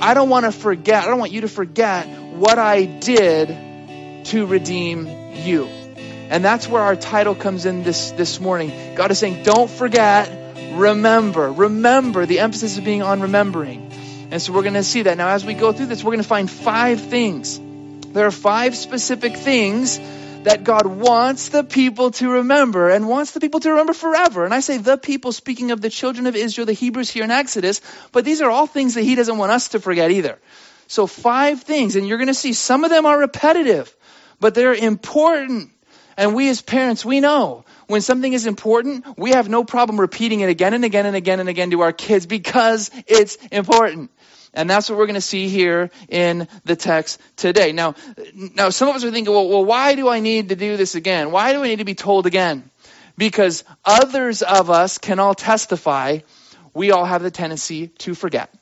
I don't want to forget, I don't want you to forget what I did to redeem you. And that's where our title comes in this, this morning. God is saying, don't forget, remember. Remember. The emphasis is being on remembering. And so we're going to see that. Now, as we go through this, we're going to find five things. There are five specific things that God wants the people to remember and wants the people to remember forever. And I say the people, speaking of the children of Israel, the Hebrews here in Exodus, but these are all things that He doesn't want us to forget either. So, five things, and you're going to see some of them are repetitive, but they're important. And we as parents, we know when something is important, we have no problem repeating it again and again and again and again to our kids because it's important. And that's what we're going to see here in the text today. Now, now some of us are thinking, well, well, why do I need to do this again? Why do I need to be told again? Because others of us can all testify we all have the tendency to forget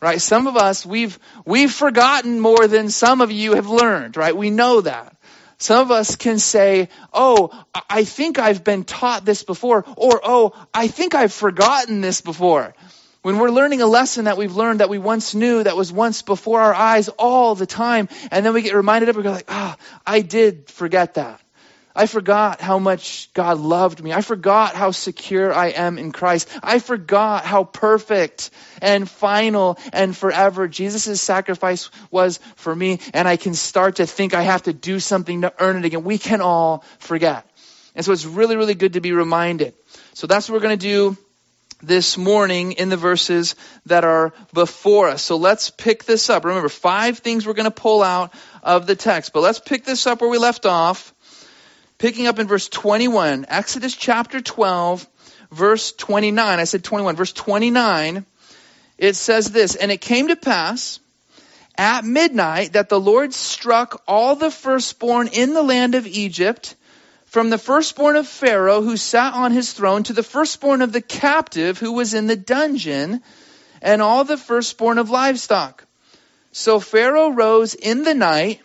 right some of us we've we've forgotten more than some of you have learned right we know that some of us can say, Oh, I think I've been taught this before, or Oh, I think I've forgotten this before. When we're learning a lesson that we've learned that we once knew, that was once before our eyes all the time, and then we get reminded of it, we go like, ah, oh, I did forget that. I forgot how much God loved me. I forgot how secure I am in Christ. I forgot how perfect and final and forever Jesus' sacrifice was for me. And I can start to think I have to do something to earn it again. We can all forget. And so it's really, really good to be reminded. So that's what we're going to do this morning in the verses that are before us. So let's pick this up. Remember, five things we're going to pull out of the text. But let's pick this up where we left off Picking up in verse 21, Exodus chapter 12, verse 29. I said 21. Verse 29, it says this And it came to pass at midnight that the Lord struck all the firstborn in the land of Egypt, from the firstborn of Pharaoh who sat on his throne to the firstborn of the captive who was in the dungeon, and all the firstborn of livestock. So Pharaoh rose in the night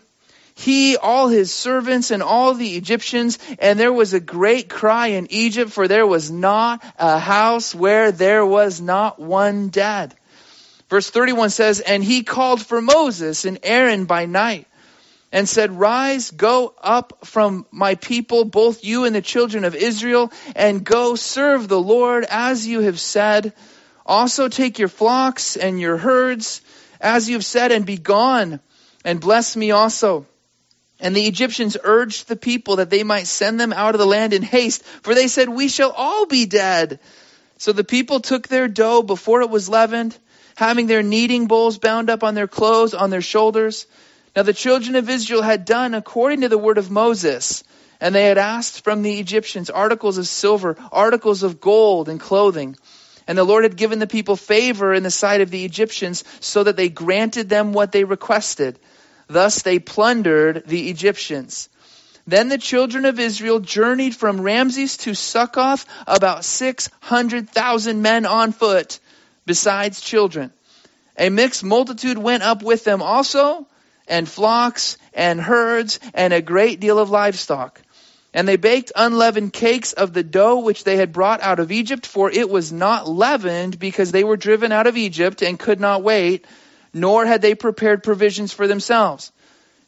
he, all his servants, and all the Egyptians, and there was a great cry in Egypt, for there was not a house where there was not one dead. Verse 31 says, And he called for Moses and Aaron by night, and said, Rise, go up from my people, both you and the children of Israel, and go serve the Lord as you have said. Also take your flocks and your herds, as you have said, and be gone, and bless me also. And the Egyptians urged the people that they might send them out of the land in haste, for they said, We shall all be dead. So the people took their dough before it was leavened, having their kneading bowls bound up on their clothes, on their shoulders. Now the children of Israel had done according to the word of Moses, and they had asked from the Egyptians articles of silver, articles of gold, and clothing. And the Lord had given the people favor in the sight of the Egyptians, so that they granted them what they requested. Thus they plundered the Egyptians. Then the children of Israel journeyed from Ramses to Succoth, about 600,000 men on foot, besides children. A mixed multitude went up with them also, and flocks and herds and a great deal of livestock. And they baked unleavened cakes of the dough which they had brought out of Egypt, for it was not leavened because they were driven out of Egypt and could not wait nor had they prepared provisions for themselves.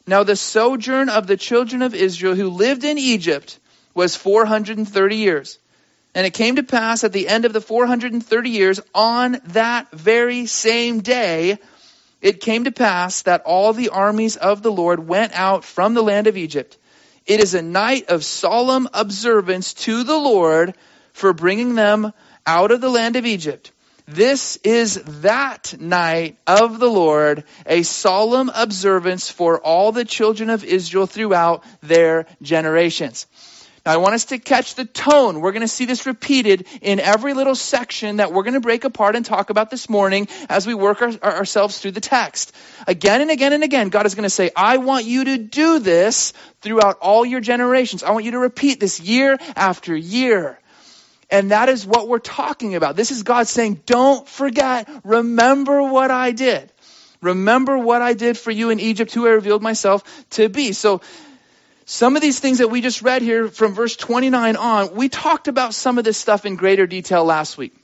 Now the sojourn of the children of Israel who lived in Egypt was 430 years. And it came to pass at the end of the 430 years, on that very same day, it came to pass that all the armies of the Lord went out from the land of Egypt. It is a night of solemn observance to the Lord for bringing them out of the land of Egypt. This is that night of the Lord, a solemn observance for all the children of Israel throughout their generations. Now, I want us to catch the tone. We're going to see this repeated in every little section that we're going to break apart and talk about this morning as we work our, ourselves through the text. Again and again and again, God is going to say, I want you to do this throughout all your generations. I want you to repeat this year after year. And that is what we're talking about. This is God saying, don't forget, remember what I did. Remember what I did for you in Egypt, who I revealed myself to be. So, some of these things that we just read here from verse 29 on, we talked about some of this stuff in greater detail last week.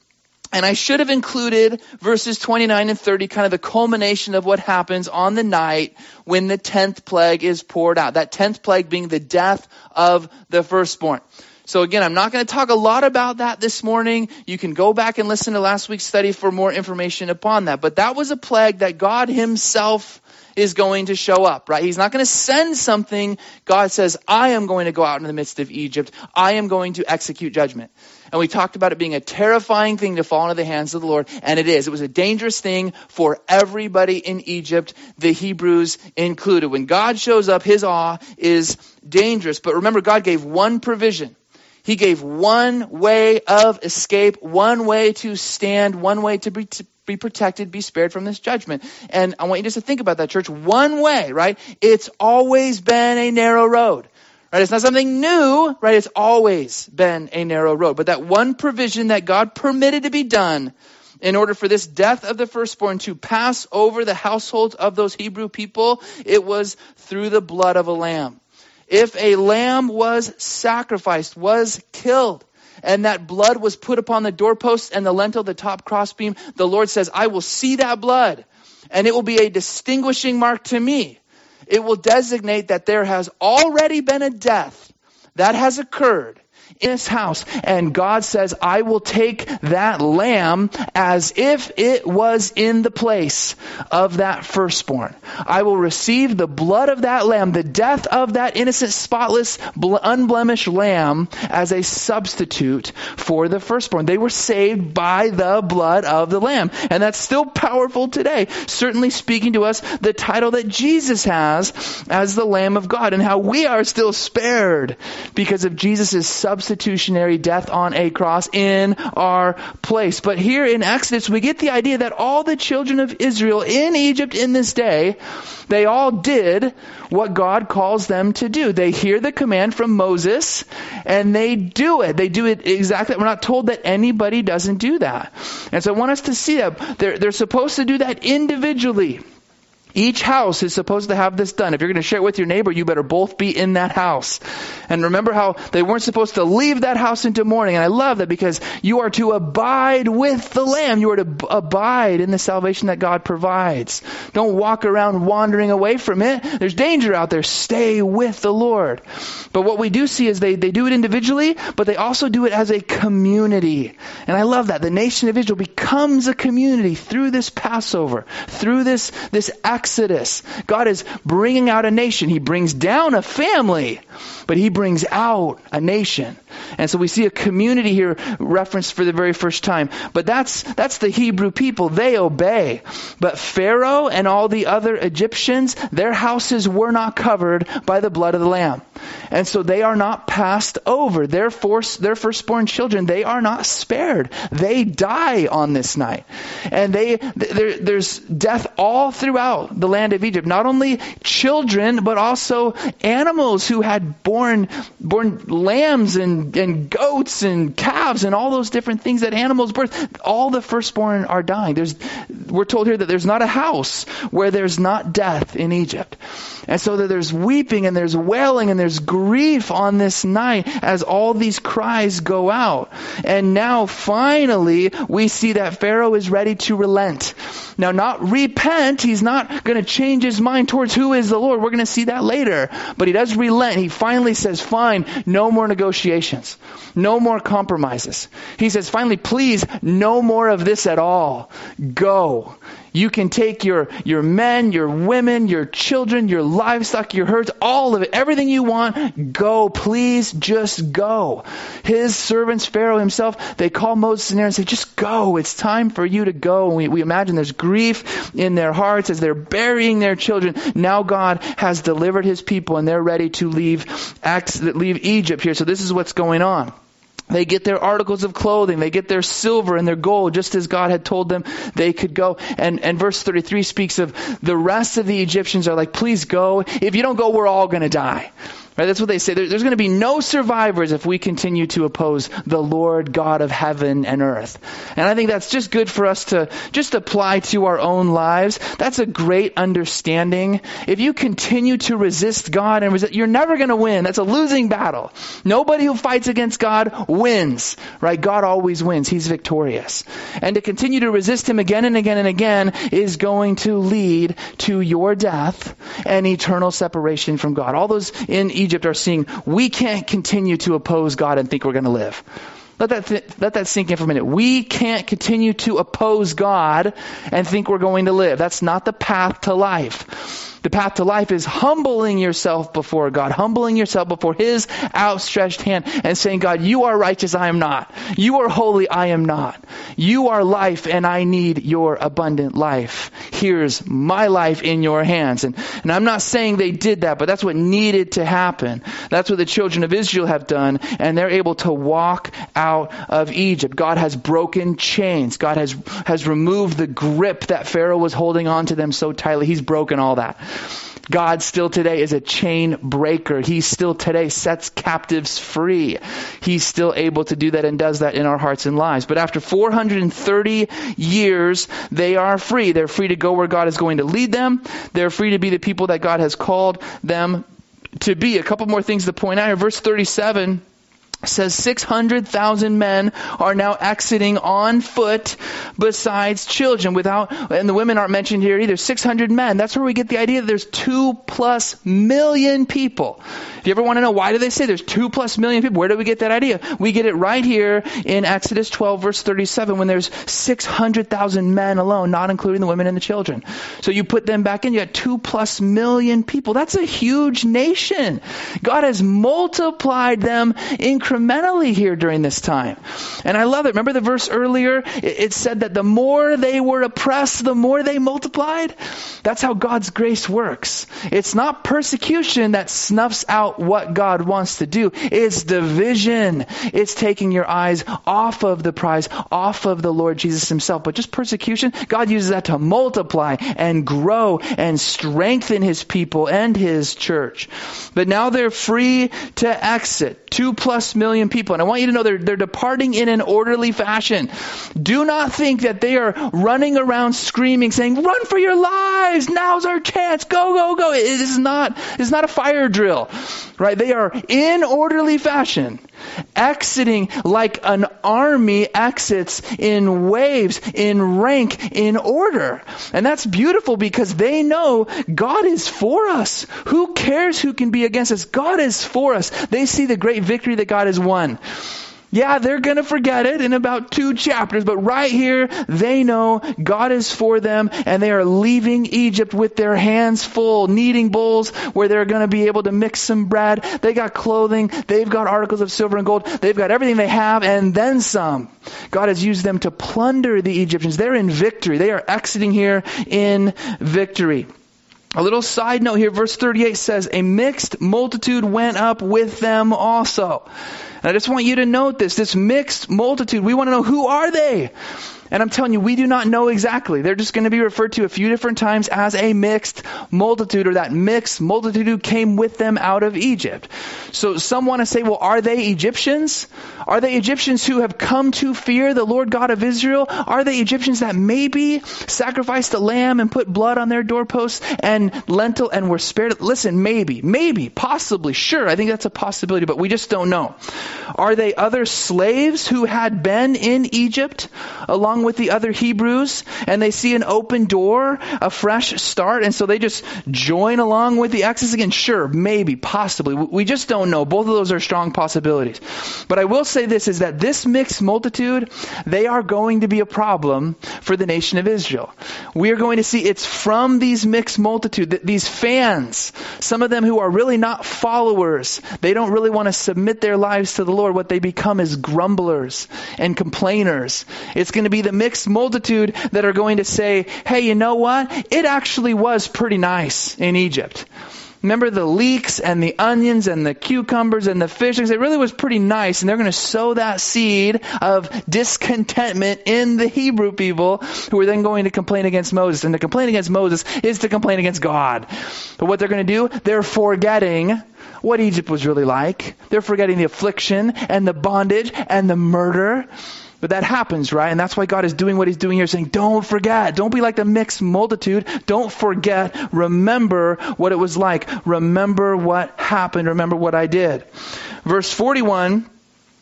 And I should have included verses 29 and 30, kind of the culmination of what happens on the night when the 10th plague is poured out. That 10th plague being the death of the firstborn. So again, I'm not going to talk a lot about that this morning. You can go back and listen to last week's study for more information upon that. But that was a plague that God himself is going to show up, right? He's not going to send something. God says, I am going to go out in the midst of Egypt. I am going to execute judgment. And we talked about it being a terrifying thing to fall into the hands of the Lord. And it is. It was a dangerous thing for everybody in Egypt, the Hebrews included. When God shows up, his awe is dangerous. But remember, God gave one provision. He gave one way of escape, one way to stand, one way to be, to be protected, be spared from this judgment. And I want you just to think about that, church. One way, right? It's always been a narrow road. Right? It's not something new, right? It's always been a narrow road. But that one provision that God permitted to be done in order for this death of the firstborn to pass over the households of those Hebrew people, it was through the blood of a lamb. If a lamb was sacrificed, was killed, and that blood was put upon the doorposts and the lintel, the top crossbeam, the Lord says, I will see that blood, and it will be a distinguishing mark to me. It will designate that there has already been a death that has occurred in his house. And God says, I will take that lamb as if it was in the place of that firstborn. I will receive the blood of that lamb, the death of that innocent, spotless, unblemished lamb as a substitute for the firstborn. They were saved by the blood of the lamb. And that's still powerful today. Certainly speaking to us the title that Jesus has as the Lamb of God and how we are still spared because of Jesus' substitute substitutionary death on a cross in our place. But here in Exodus, we get the idea that all the children of Israel in Egypt in this day, they all did what God calls them to do. They hear the command from Moses and they do it. They do it exactly. We're not told that anybody doesn't do that. And so I want us to see that they're, they're supposed to do that individually. Each house is supposed to have this done. If you're going to share it with your neighbor, you better both be in that house. And remember how they weren't supposed to leave that house into mourning. And I love that because you are to abide with the Lamb. You are to abide in the salvation that God provides. Don't walk around wandering away from it. There's danger out there. Stay with the Lord. But what we do see is they, they do it individually, but they also do it as a community. And I love that. The nation of Israel becomes a community through this Passover, through this, this act exodus. God is bringing out a nation. He brings down a family, but he brings out a nation. And so we see a community here referenced for the very first time. But that's, that's the Hebrew people. They obey. But Pharaoh and all the other Egyptians, their houses were not covered by the blood of the Lamb. And so they are not passed over. Their, force, their firstborn children, they are not spared. They die on this night. And they, there, there's death all throughout the land of Egypt. Not only children, but also animals who had born, born lambs and, and goats and calves and all those different things that animals birth. All the firstborn are dying. There's, we're told here that there's not a house where there's not death in Egypt. And so that there's weeping and there's wailing and there's grief on this night as all these cries go out. And now finally we see that Pharaoh is ready to relent. Now not repent. He's not going to change his mind towards who is the Lord. We're going to see that later. But he does relent. He finally says, fine, no more negotiations. No more compromises. He says, finally, please, no more of this at all. Go. You can take your, your men, your women, your children, your livestock, your herds, all of it, everything you want, go. Please just go. His servants, Pharaoh himself, they call Moses and Aaron and say, just go. It's time for you to go. And we, we imagine there's grief in their hearts as they're burying their children. Now God has delivered his people and they're ready to leave, leave Egypt here. So this is what's going on. They get their articles of clothing. They get their silver and their gold, just as God had told them they could go. And, and verse 33 speaks of the rest of the Egyptians are like, please go. If you don't go, we're all going to die. Right? That's what they say. There, there's going to be no survivors if we continue to oppose the Lord God of heaven and earth. And I think that's just good for us to just apply to our own lives. That's a great understanding. If you continue to resist God and resist, you're never going to win. That's a losing battle. Nobody who fights against God wins. Right? God always wins. He's victorious. And to continue to resist Him again and again and again is going to lead to your death and eternal separation from God. All those in Egypt are seeing, we can't continue to oppose God and think we're going to live. Let that, th- let that sink in for a minute. We can't continue to oppose God and think we're going to live. That's not the path to life. The path to life is humbling yourself before God, humbling yourself before His outstretched hand and saying, God, you are righteous, I am not. You are holy, I am not. You are life and I need your abundant life. Here's my life in your hands. And, and I'm not saying they did that, but that's what needed to happen. That's what the children of Israel have done and they're able to walk out of Egypt. God has broken chains. God has, has removed the grip that Pharaoh was holding on to them so tightly. He's broken all that. God still today is a chain breaker. He still today sets captives free. He's still able to do that and does that in our hearts and lives. But after 430 years, they are free. They're free to go where God is going to lead them. They're free to be the people that God has called them to be. A couple more things to point out here. Verse 37 says 600,000 men are now exiting on foot besides children without, and the women aren't mentioned here either, 600 men. That's where we get the idea that there's two plus million people. If you ever want to know why do they say there's two plus million people, where do we get that idea? We get it right here in Exodus 12 verse 37 when there's 600,000 men alone, not including the women and the children. So you put them back in, you got two plus million people. That's a huge nation. God has multiplied them incrementally incrementally here during this time. And I love it. Remember the verse earlier? It, said that the more they were oppressed, the more they multiplied. That's how God's grace works. It's not persecution that snuffs out what God wants to do. It's division. It's taking your eyes off of the prize, off of the Lord Jesus himself. But just persecution, God uses that to multiply and grow and strengthen his people and his church. But now they're free to exit. Two plus million people. And I want you to know they're, they're departing in an orderly fashion. Do not think that they are running around screaming, saying, run for your lives. Now's our chance. Go, go, go. It is not, it's not a fire drill, right? They are in orderly fashion exiting like an army exits in waves, in rank, in order. And that's beautiful because they know God is for us. Who cares who can be against us? God is for us. They see the great victory that God has won. Yeah, they're going to forget it in about two chapters, but right here, they know God is for them and they are leaving Egypt with their hands full, kneading bowls where they're going to be able to mix some bread. They got clothing. They've got articles of silver and gold. They've got everything they have and then some. God has used them to plunder the Egyptians. They're in victory. They are exiting here in victory. A little side note here, verse 38 says, A mixed multitude went up with them also. And I just want you to note this, this mixed multitude. We want to know who are they? And I'm telling you, we do not know exactly. They're just going to be referred to a few different times as a mixed multitude or that mixed multitude who came with them out of Egypt. So some want to say, well, are they Egyptians? Are they Egyptians who have come to fear the Lord God of Israel? Are they Egyptians that maybe sacrificed a lamb and put blood on their doorposts and lintel and were spared? Listen, maybe, maybe, possibly, sure. I think that's a possibility, but we just don't know. Are they other slaves who had been in Egypt along along with the other Hebrews and they see an open door, a fresh start, and so they just join along with the Exodus again? Sure, maybe, possibly. We just don't know. Both of those are strong possibilities. But I will say this is that this mixed multitude, they are going to be a problem for the nation of Israel. We are going to see it's from these mixed multitude, these fans, some of them who are really not followers, they don't really want to submit their lives to the Lord. What they become is grumblers and complainers. It's going to be the mixed multitude that are going to say, hey, you know what? It actually was pretty nice in Egypt. Remember the leeks and the onions and the cucumbers and the fish? It really was pretty nice. And they're going to sow that seed of discontentment in the Hebrew people who are then going to complain against Moses. And to complain against Moses is to complain against God. But what they're going to do, they're forgetting what Egypt was really like. They're forgetting the affliction and the bondage and the murder. But that happens, right? And that's why God is doing what He's doing here, saying, don't forget. Don't be like the mixed multitude. Don't forget. Remember what it was like. Remember what happened. Remember what I did. Verse 41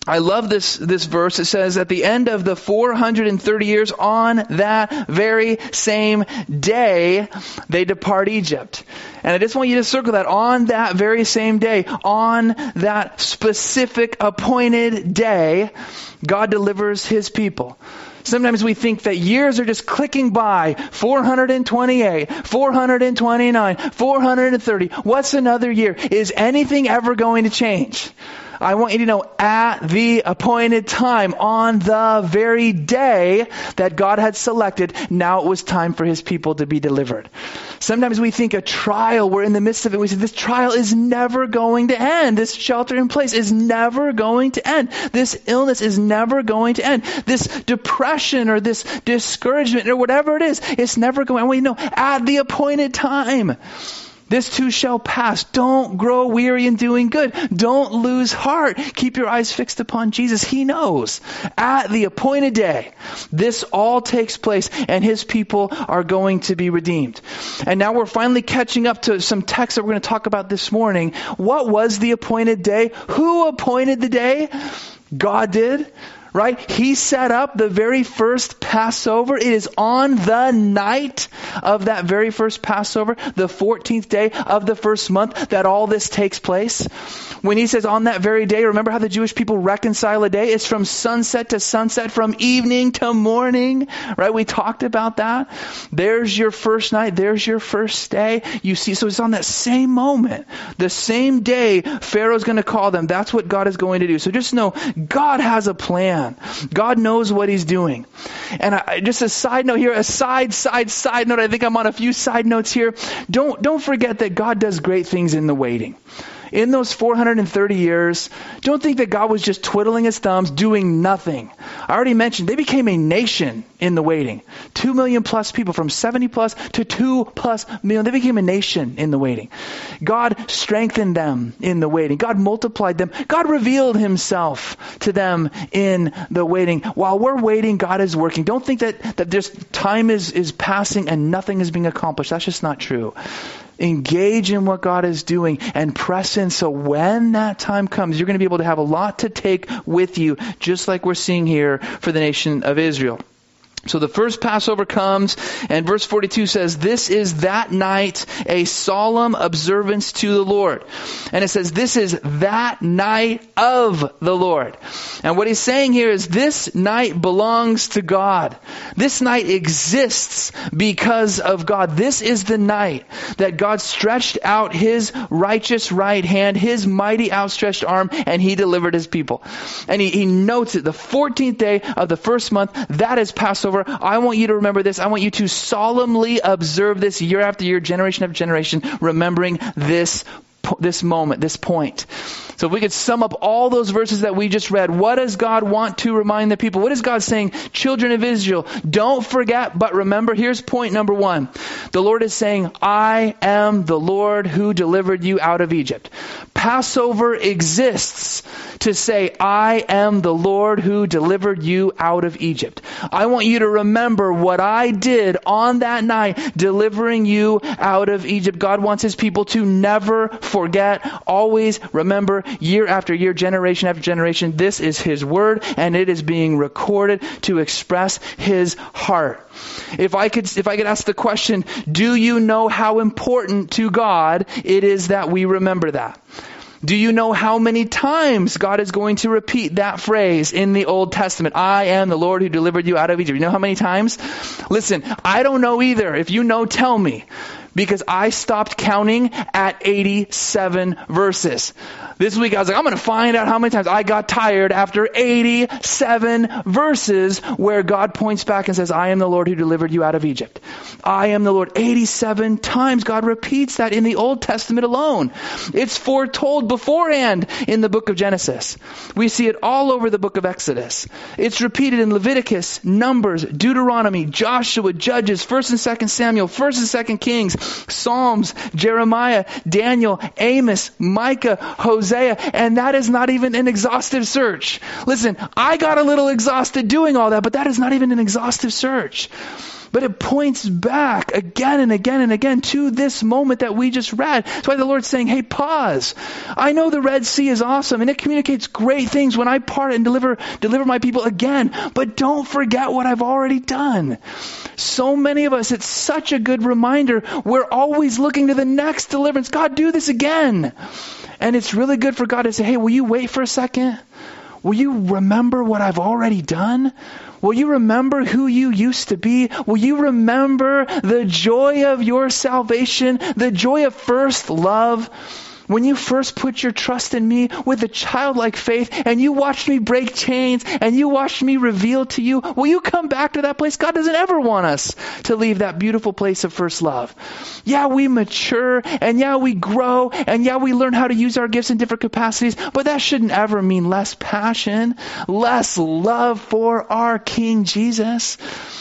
I love this, this verse. It says, at the end of the 430 years, on that very same day, they depart Egypt. And I just want you to circle that on that very same day, on that specific appointed day, God delivers his people. Sometimes we think that years are just clicking by 428, 429, 430. What's another year? Is anything ever going to change? I want you to know at the appointed time, on the very day that God had selected, now it was time for his people to be delivered. Sometimes we think a trial, we're in the midst of it, we say this trial is never going to end. This shelter in place is never going to end. This illness is never going to end. This depression or this discouragement or whatever it is, it's never going. I want you to know at the appointed time. This too shall pass. Don't grow weary in doing good. Don't lose heart. Keep your eyes fixed upon Jesus. He knows. At the appointed day, this all takes place and his people are going to be redeemed. And now we're finally catching up to some texts that we're going to talk about this morning. What was the appointed day? Who appointed the day? God did right? He set up the very first Passover. It is on the night of that very first Passover, the 14th day of the first month, that all this takes place. When he says on that very day, remember how the Jewish people reconcile a day? It's from sunset to sunset, from evening to morning, right? We talked about that. There's your first night. There's your first day. You see, so it's on that same moment, the same day Pharaoh's going to call them. That's what God is going to do. So just know God has a plan plan. God knows what He's doing. And I, just a side note here, a side, side, side note. I think I'm on a few side notes here. Don't, don't forget that God does great things in the waiting in those 430 years, don't think that God was just twiddling his thumbs, doing nothing. I already mentioned they became a nation in the waiting. Two million plus people from 70 plus to two plus million. They became a nation in the waiting. God strengthened them in the waiting. God multiplied them. God revealed himself to them in the waiting. While we're waiting, God is working. Don't think that, that this time is, is passing and nothing is being accomplished. That's just not true. Engage in what God is doing and press in so when that time comes, you're going to be able to have a lot to take with you, just like we're seeing here for the nation of Israel. So the first Passover comes, and verse 42 says, This is that night a solemn observance to the Lord. And it says, This is that night of the Lord. And what he's saying here is, This night belongs to God. This night exists because of God. This is the night that God stretched out his righteous right hand, his mighty outstretched arm, and he delivered his people. And he, he notes it, the 14th day of the first month, that is Passover Passover. I want you to remember this. I want you to solemnly observe this year after year, generation after generation, remembering this this moment, this point. So if we could sum up all those verses that we just read, what does God want to remind the people? What is God saying? Children of Israel, don't forget, but remember, here's point number one. The Lord is saying, I am the Lord who delivered you out of Egypt. Passover exists to say, I am the Lord who delivered you out of Egypt. I want you to remember what I did on that night, delivering you out of Egypt. God wants his people to never forget, always remember, year after year, generation after generation. This is His Word, and it is being recorded to express His heart. If I could, if I could ask the question, do you know how important to God it is that we remember that? Do you know how many times God is going to repeat that phrase in the Old Testament? I am the Lord who delivered you out of Egypt. You know how many times? Listen, I don't know either. If you know, tell me because I stopped counting at 87 verses. This week I was like, I'm going to find out how many times I got tired after 87 verses where God points back and says, I am the Lord who delivered you out of Egypt. I am the Lord. 87 times God repeats that in the Old Testament alone. It's foretold beforehand in the book of Genesis. We see it all over the book of Exodus. It's repeated in Leviticus, Numbers, Deuteronomy, Joshua, Judges, 1st and 2nd Samuel, 1st and 2nd Kings, Psalms, Jeremiah, Daniel, Amos, Micah, Hosea, and that is not even an exhaustive search. Listen, I got a little exhausted doing all that, but that is not even an exhaustive search. But it points back again and again and again to this moment that we just read. That's why the Lord's saying, hey, pause. I know the Red Sea is awesome and it communicates great things when I part and deliver, deliver my people again. But don't forget what I've already done. So many of us, it's such a good reminder. We're always looking to the next deliverance. God, do this again. And it's really good for God to say, hey, will you wait for a second? Will you remember what I've already done? Will you remember who you used to be? Will you remember the joy of your salvation, the joy of first love? When you first put your trust in me with a childlike faith and you watched me break chains and you watched me reveal to you, will you come back to that place? God doesn't ever want us to leave that beautiful place of first love. Yeah, we mature and yeah, we grow and yeah, we learn how to use our gifts in different capacities, but that shouldn't ever mean less passion, less love for our King Jesus.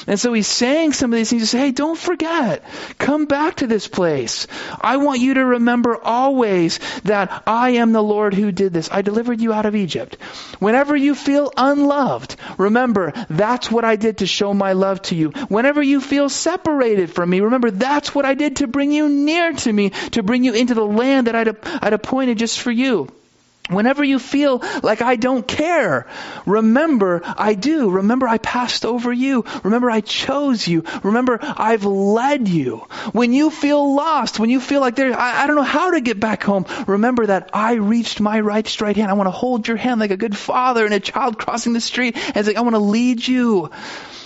And so he's saying some of these things to say, hey, don't forget. Come back to this place. I want you to remember always that I am the Lord who did this. I delivered you out of Egypt. Whenever you feel unloved, remember that's what I did to show my love to you. Whenever you feel separated from me, remember that's what I did to bring you near to me, to bring you into the land that I'd, I'd appointed just for you. Whenever you feel like I don't care, remember I do. Remember I passed over you. Remember I chose you. Remember I've led you. When you feel lost, when you feel like there, I, I don't know how to get back home, remember that I reached my right straight hand. I want to hold your hand like a good father and a child crossing the street and say, I want to lead you.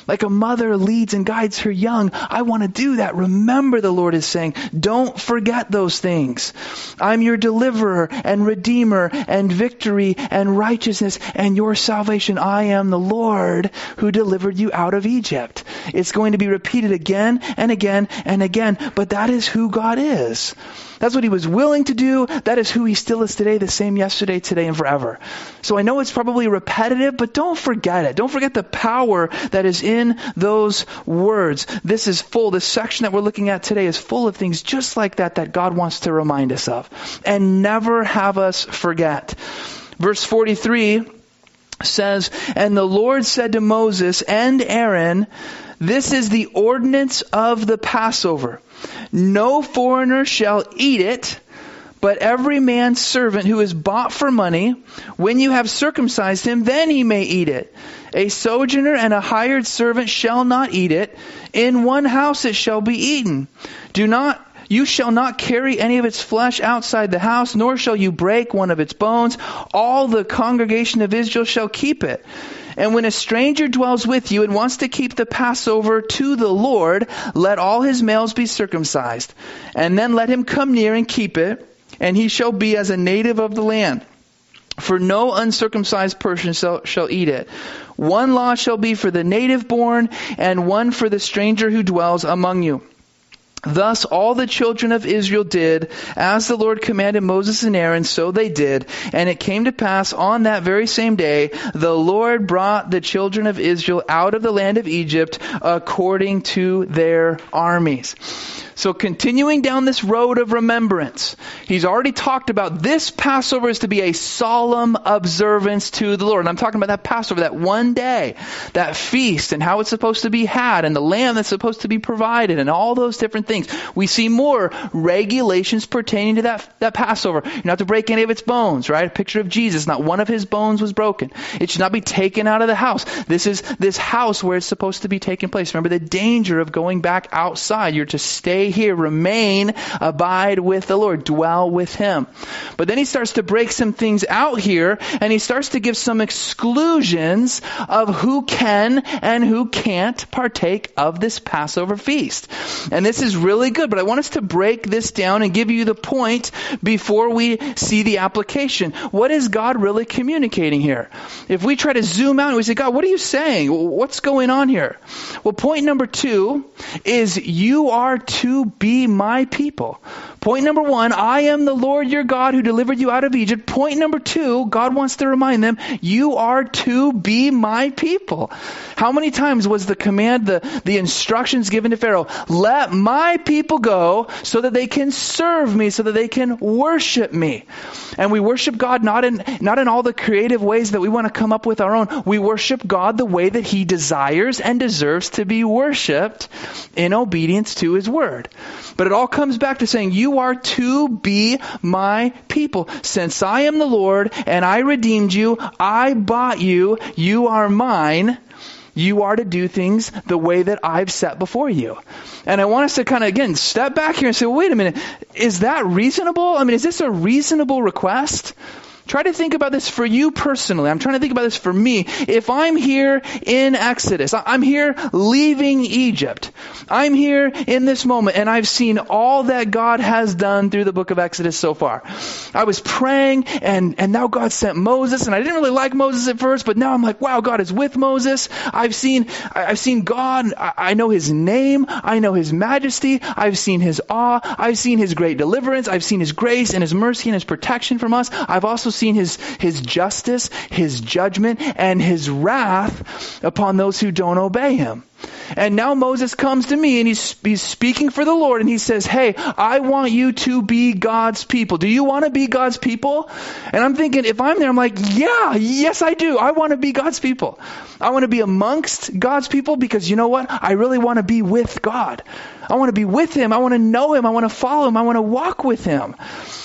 Like a mother leads and guides her young. I want to do that. Remember, the Lord is saying, don't forget those things. I'm your deliverer and redeemer and victory and righteousness and your salvation. I am the Lord who delivered you out of Egypt. It's going to be repeated again and again and again, but that is who God is. That's what he was willing to do. That is who he still is today, the same yesterday, today, and forever. So I know it's probably repetitive, but don't forget it. Don't forget the power that is in those words. This is full. This section that we're looking at today is full of things just like that that God wants to remind us of. And never have us forget. Verse 43 says, And the Lord said to Moses and Aaron, This is the ordinance of the Passover. No foreigner shall eat it, but every man's servant who is bought for money, when you have circumcised him, then he may eat it. A sojourner and a hired servant shall not eat it. In one house it shall be eaten. Do not you shall not carry any of its flesh outside the house, nor shall you break one of its bones. All the congregation of Israel shall keep it. And when a stranger dwells with you and wants to keep the Passover to the Lord, let all his males be circumcised. And then let him come near and keep it, and he shall be as a native of the land. For no uncircumcised person shall, shall eat it. One law shall be for the native born, and one for the stranger who dwells among you. Thus all the children of Israel did as the Lord commanded Moses and Aaron, so they did. And it came to pass on that very same day, the Lord brought the children of Israel out of the land of Egypt according to their armies. So continuing down this road of remembrance, he's already talked about this Passover is to be a solemn observance to the Lord. And I'm talking about that Passover, that one day, that feast and how it's supposed to be had and the lamb that's supposed to be provided and all those different things. We see more regulations pertaining to that, that Passover. You're not to break any of its bones, right? A picture of Jesus. Not one of his bones was broken. It should not be taken out of the house. This is this house where it's supposed to be taking place. Remember the danger of going back outside. You're to stay here, remain, abide with the Lord, dwell with Him. But then he starts to break some things out here, and he starts to give some exclusions of who can and who can't partake of this Passover feast. And this is really good, but I want us to break this down and give you the point before we see the application. What is God really communicating here? If we try to zoom out and we say, God, what are you saying? What's going on here? Well, point number two is you are to be my people. Point number one, I am the Lord your God who delivered you out of Egypt. Point number two, God wants to remind them, you are to be my people. How many times was the command, the, the instructions given to Pharaoh, let my people go so that they can serve me, so that they can worship me. And we worship God not in, not in all the creative ways that we want to come up with our own. We worship God the way that he desires and deserves to be worshiped in obedience to his word. But it all comes back to saying, you are to be my people. Since I am the Lord and I redeemed you, I bought you, you are mine. You are to do things the way that I've set before you. And I want us to kind of, again, step back here and say, well, wait a minute, is that reasonable? I mean, is this a reasonable request? Try to think about this for you personally. I'm trying to think about this for me. If I'm here in Exodus, I'm here leaving Egypt. I'm here in this moment and I've seen all that God has done through the book of Exodus so far. I was praying and, and now God sent Moses and I didn't really like Moses at first, but now I'm like, wow, God is with Moses. I've seen, I've seen God. I know his name. I know his majesty. I've seen his awe. I've seen his great deliverance. I've seen his grace and his mercy and his protection from us. I've also seen his, his justice, his judgment, and his wrath upon those who don't obey him. And now Moses comes to me and he's, he's speaking for the Lord and he says, Hey, I want you to be God's people. Do you want to be God's people? And I'm thinking, if I'm there, I'm like, yeah, yes, I do. I want to be God's people. I want to be amongst God's people because you know what? I really want to be with God. I want to be with Him. I want to know Him. I want to follow Him. I want to walk with Him.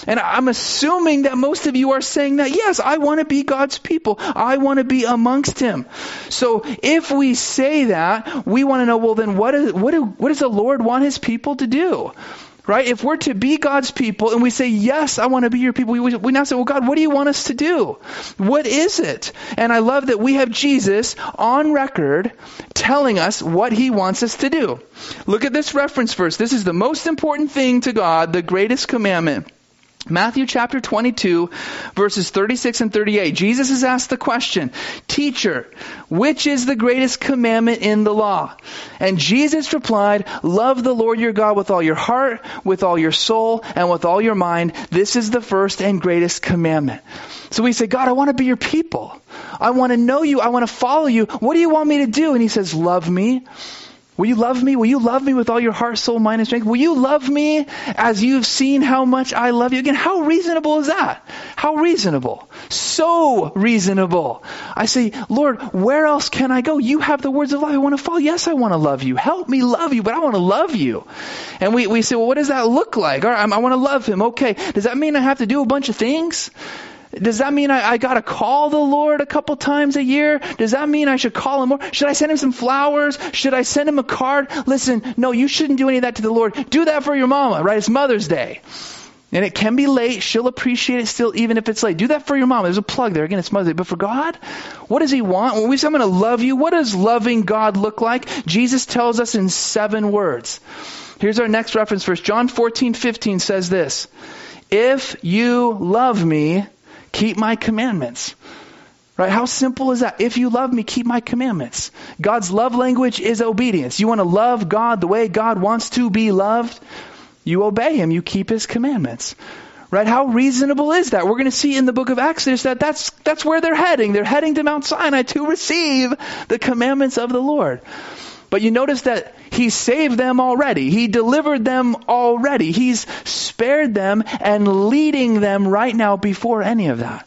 And I'm assuming that most of you are saying that, yes, I want to be God's people. I want to be amongst Him. So if we say that, we want to know, well, then what, is, what, do, what does the Lord want His people to do? Right? If we're to be God's people and we say, yes, I want to be your people, we, we now say, well, God, what do you want us to do? What is it? And I love that we have Jesus on record telling us what he wants us to do. Look at this reference verse. This is the most important thing to God, the greatest commandment. Matthew chapter 22, verses 36 and 38. Jesus is asked the question, Teacher, which is the greatest commandment in the law? And Jesus replied, Love the Lord your God with all your heart, with all your soul, and with all your mind. This is the first and greatest commandment. So we say, God, I want to be your people. I want to know you. I want to follow you. What do you want me to do? And he says, Love me Will you love me? Will you love me with all your heart, soul, mind, and strength? Will you love me as you've seen how much I love you? Again, how reasonable is that? How reasonable. So reasonable. I say, Lord, where else can I go? You have the words of life. I want to follow. Yes, I want to love you. Help me love you, but I want to love you. And we, we say, well, what does that look like? All right, I want to love him. Okay. Does that mean I have to do a bunch of things? Does that mean I, I got to call the Lord a couple times a year? Does that mean I should call him more? Should I send him some flowers? Should I send him a card? Listen, no, you shouldn't do any of that to the Lord. Do that for your mama, right? It's Mother's Day. And it can be late. She'll appreciate it still, even if it's late. Do that for your mom. There's a plug there. Again, it's Mother's Day. But for God, what does He want? When we say, I'm going to love you, what does loving God look like? Jesus tells us in seven words. Here's our next reference verse. John 14, 15 says this. If you love me, keep my commandments. Right? How simple is that? If you love me, keep my commandments. God's love language is obedience. You want to love God the way God wants to be loved? You obey him. You keep his commandments. Right? How reasonable is that? We're going to see in the book of Exodus that that's, that's where they're heading. They're heading to Mount Sinai to receive the commandments of the Lord. But you notice that he saved them already. He delivered them already. He's spared them and leading them right now before any of that.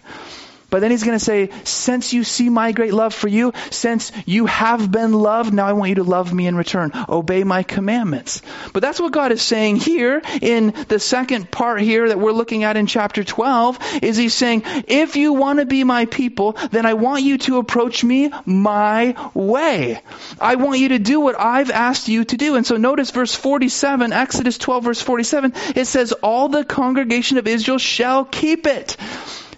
But then he's going to say, since you see my great love for you, since you have been loved, now I want you to love me in return. Obey my commandments. But that's what God is saying here in the second part here that we're looking at in chapter 12 is he's saying, if you want to be my people, then I want you to approach me my way. I want you to do what I've asked you to do. And so notice verse 47, Exodus 12 verse 47, it says, all the congregation of Israel shall keep it.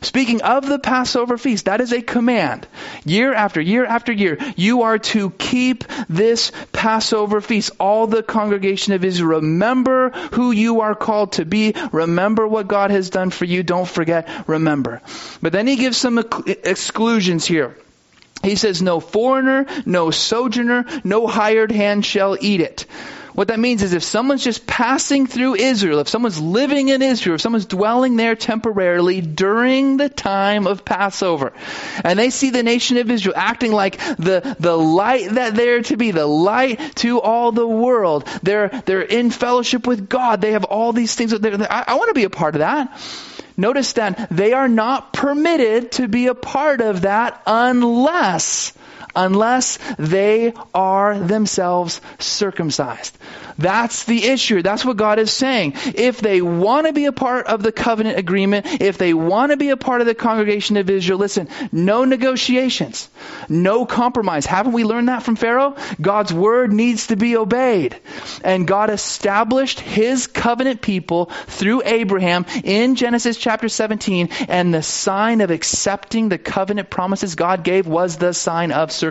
Speaking of the Passover feast, that is a command. Year after year after year, you are to keep this Passover feast. All the congregation of Israel, remember who you are called to be. Remember what God has done for you. Don't forget, remember. But then he gives some exclusions here. He says, no foreigner, no sojourner, no hired hand shall eat it. What that means is if someone's just passing through Israel, if someone's living in Israel, if someone's dwelling there temporarily during the time of Passover, and they see the nation of Israel acting like the, the light that they're to be, the light to all the world, they're, they're in fellowship with God, they have all these things. I, I want to be a part of that. Notice that they are not permitted to be a part of that unless unless they are themselves circumcised. That's the issue. That's what God is saying. If they want to be a part of the covenant agreement, if they want to be a part of the congregation of Israel, listen, no negotiations, no compromise. Haven't we learned that from Pharaoh? God's word needs to be obeyed. And God established his covenant people through Abraham in Genesis chapter 17, and the sign of accepting the covenant promises God gave was the sign of circumcision.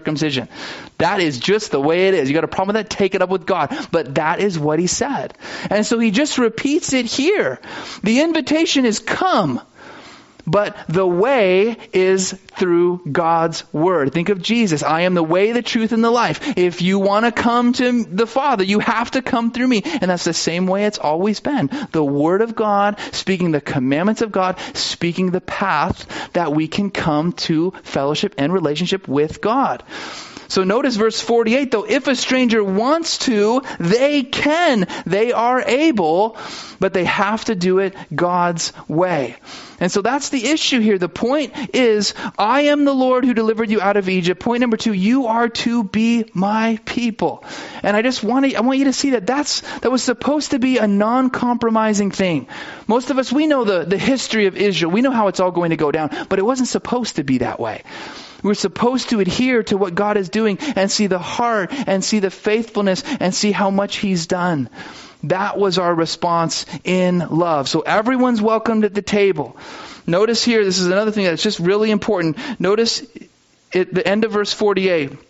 That is just the way it is. You got a problem with that? Take it up with God. But that is what he said. And so he just repeats it here. The invitation is come. But the way is through God's Word. Think of Jesus. I am the way, the truth, and the life. If you want to come to the Father, you have to come through me. And that's the same way it's always been. The Word of God, speaking the commandments of God, speaking the path that we can come to fellowship and relationship with God. So notice verse 48 though, if a stranger wants to, they can. They are able, but they have to do it God's way. And so that's the issue here. The point is, I am the Lord who delivered you out of Egypt. Point number two, you are to be my people. And I just want to, I want you to see that that's, that was supposed to be a non-compromising thing. Most of us, we know the, the history of Israel. We know how it's all going to go down, but it wasn't supposed to be that way. We're supposed to adhere to what God is doing and see the heart and see the faithfulness and see how much He's done. That was our response in love. So everyone's welcomed at the table. Notice here, this is another thing that's just really important. Notice at the end of verse 48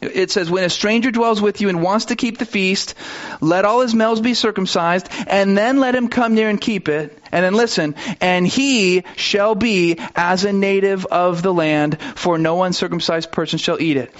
it says, When a stranger dwells with you and wants to keep the feast, let all his males be circumcised, and then let him come near and keep it. And then listen, and he shall be as a native of the land, for no uncircumcised person shall eat it.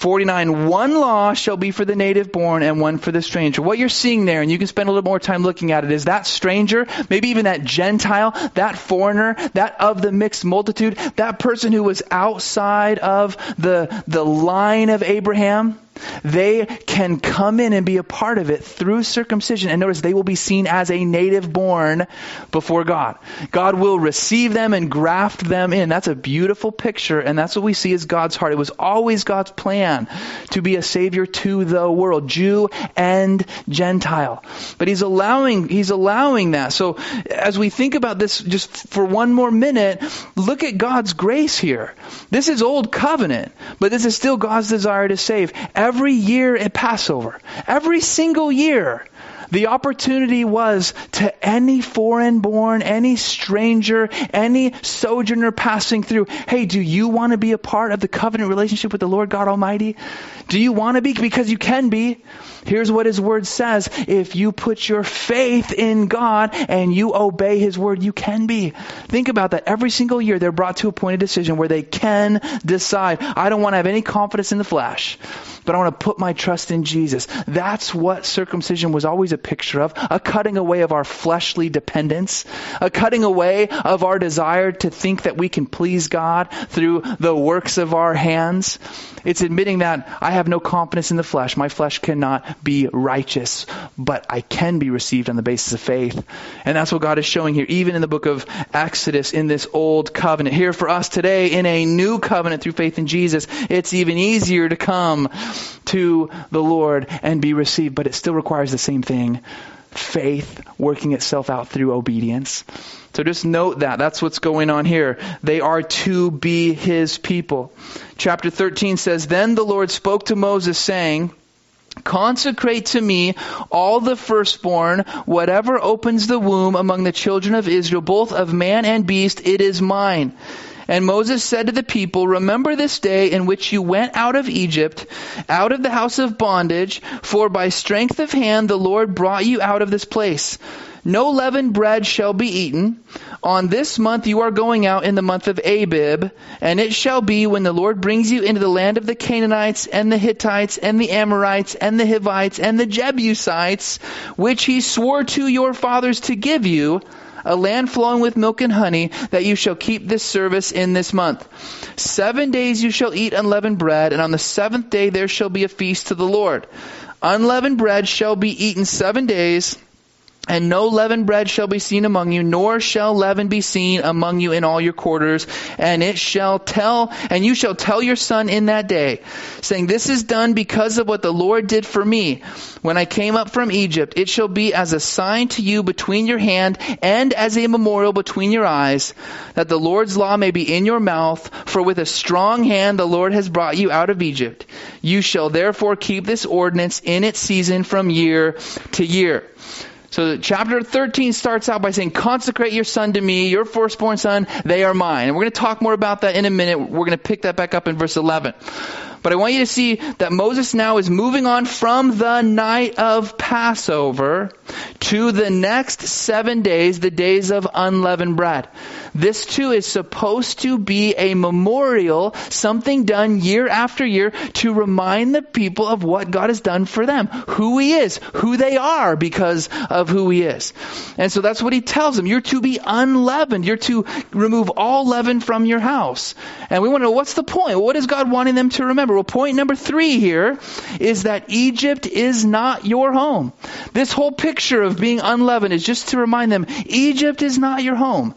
49, one law shall be for the native born and one for the stranger. What you're seeing there, and you can spend a little more time looking at it, is that stranger, maybe even that Gentile, that foreigner, that of the mixed multitude, that person who was outside of the, the line of Abraham, they can come in and be a part of it through circumcision. And notice they will be seen as a native born before God. God will receive them and graft them in. That's a beautiful picture, and that's what we see as God's heart. It was always God's plan to be a savior to the world, Jew and Gentile. But he's allowing he's allowing that. So as we think about this just for one more minute, look at God's grace here. This is old covenant, but this is still God's desire to save every year at Passover, every single year, the opportunity was to any foreign born, any stranger, any sojourner passing through. Hey, do you want to be a part of the covenant relationship with the Lord God Almighty? Do you want to be? Because you can be. Here's what His Word says. If you put your faith in God and you obey His Word, you can be. Think about that. Every single year they're brought to a point of decision where they can decide, I don't want to have any confidence in the flesh, but I want to put my trust in Jesus. That's what circumcision was always a picture of. A cutting away of our fleshly dependence. A cutting away of our desire to think that we can please God through the works of our hands. It's admitting that I have no confidence in the flesh. My flesh cannot be righteous, but I can be received on the basis of faith. And that's what God is showing here, even in the book of Exodus, in this old covenant. Here for us today, in a new covenant through faith in Jesus, it's even easier to come to the Lord and be received, but it still requires the same thing faith working itself out through obedience. So just note that. That's what's going on here. They are to be his people. Chapter 13 says, Then the Lord spoke to Moses, saying, Consecrate to me all the firstborn, whatever opens the womb among the children of Israel, both of man and beast, it is mine. And Moses said to the people, Remember this day in which you went out of Egypt, out of the house of bondage, for by strength of hand the Lord brought you out of this place. No leavened bread shall be eaten. On this month you are going out in the month of Abib, and it shall be when the Lord brings you into the land of the Canaanites and the Hittites and the Amorites and the Hivites and the Jebusites, which he swore to your fathers to give you, a land flowing with milk and honey, that you shall keep this service in this month. Seven days you shall eat unleavened bread, and on the seventh day there shall be a feast to the Lord. Unleavened bread shall be eaten seven days and no leavened bread shall be seen among you, nor shall leaven be seen among you in all your quarters. And it shall tell, and you shall tell your son in that day, saying, This is done because of what the Lord did for me when I came up from Egypt. It shall be as a sign to you between your hand and as a memorial between your eyes, that the Lord's law may be in your mouth. For with a strong hand the Lord has brought you out of Egypt. You shall therefore keep this ordinance in its season from year to year. So chapter 13 starts out by saying, consecrate your son to me, your firstborn son, they are mine. And we're going to talk more about that in a minute. We're going to pick that back up in verse 11. But I want you to see that Moses now is moving on from the night of Passover to the next seven days, the days of unleavened bread. This too is supposed to be a memorial, something done year after year to remind the people of what God has done for them, who He is, who they are because of who He is. And so that's what He tells them. You're to be unleavened. You're to remove all leaven from your house. And we want to know what's the point? What is God wanting them to remember? Well, point number three here is that Egypt is not your home. This whole picture of being unleavened is just to remind them Egypt is not your home.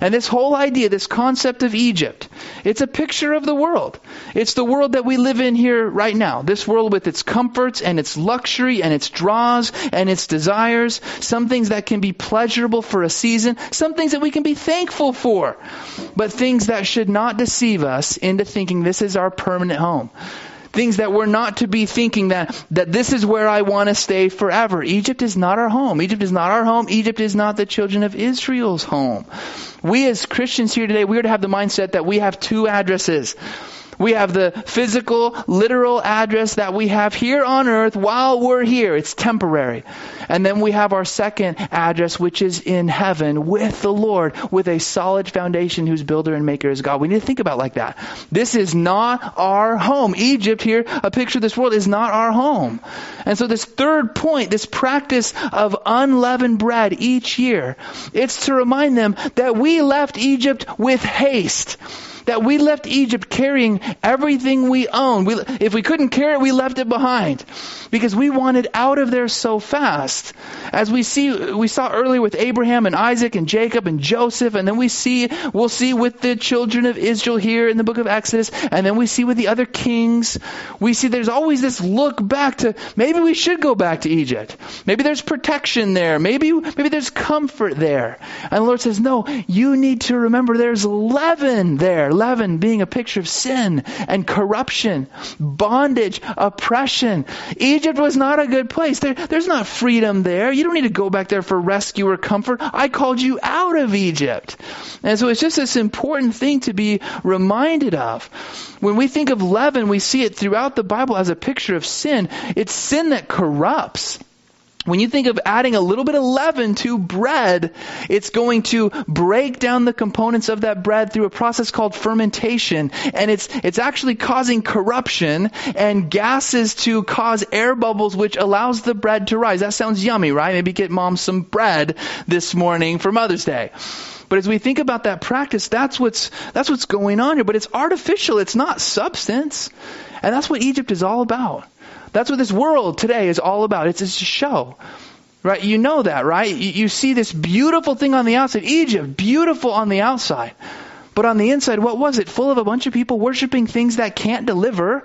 And this whole idea, this concept of Egypt, it's a picture of the world. It's the world that we live in here right now. This world with its comforts and its luxury and its draws and its desires. Some things that can be pleasurable for a season. Some things that we can be thankful for. But things that should not deceive us into thinking this is our permanent home. Things that we're not to be thinking that, that this is where I want to stay forever. Egypt is not our home. Egypt is not our home. Egypt is not the children of Israel's home. We as Christians here today, we are to have the mindset that we have two addresses. We have the physical, literal address that we have here on earth while we're here. It's temporary. And then we have our second address, which is in heaven with the Lord, with a solid foundation whose builder and maker is God. We need to think about like that. This is not our home. Egypt here, a picture of this world, is not our home. And so this third point, this practice of unleavened bread each year, it's to remind them that we left Egypt with haste that we left Egypt carrying everything we own. We, if we couldn't carry it, we left it behind because we wanted out of there so fast. As we see, we saw earlier with Abraham and Isaac and Jacob and Joseph, and then we see, we'll see with the children of Israel here in the book of Exodus, and then we see with the other kings. We see there's always this look back to maybe we should go back to Egypt. Maybe there's protection there. Maybe, maybe there's comfort there. And the Lord says, no, you need to remember there's leaven there leaven being a picture of sin and corruption, bondage, oppression. Egypt was not a good place. There, there's not freedom there. You don't need to go back there for rescue or comfort. I called you out of Egypt. And so it's just this important thing to be reminded of. When we think of leaven, we see it throughout the Bible as a picture of sin. It's sin that corrupts. When you think of adding a little bit of leaven to bread, it's going to break down the components of that bread through a process called fermentation. And it's, it's actually causing corruption and gases to cause air bubbles, which allows the bread to rise. That sounds yummy, right? Maybe get mom some bread this morning for Mother's Day. But as we think about that practice, that's what's, that's what's going on here. But it's artificial. It's not substance. And that's what Egypt is all about. That's what this world today is all about. It's, it's a show. Right? You know that, right? You, you see this beautiful thing on the outside. Egypt, beautiful on the outside. But on the inside, what was it? Full of a bunch of people worshiping things that can't deliver.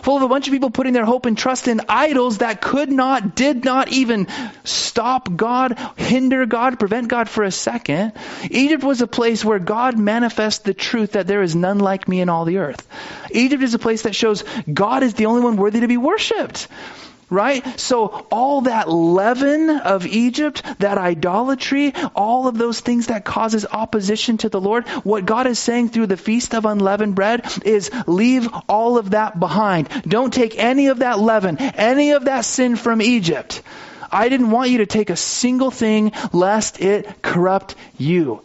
Full of a bunch of people putting their hope and trust in idols that could not, did not even stop God, hinder God, prevent God for a second. Egypt was a place where God manifests the truth that there is none like me in all the earth. Egypt is a place that shows God is the only one worthy to be worshiped. Right? So all that leaven of Egypt, that idolatry, all of those things that causes opposition to the Lord, what God is saying through the feast of unleavened bread is leave all of that behind. Don't take any of that leaven, any of that sin from Egypt. I didn't want you to take a single thing lest it corrupt you.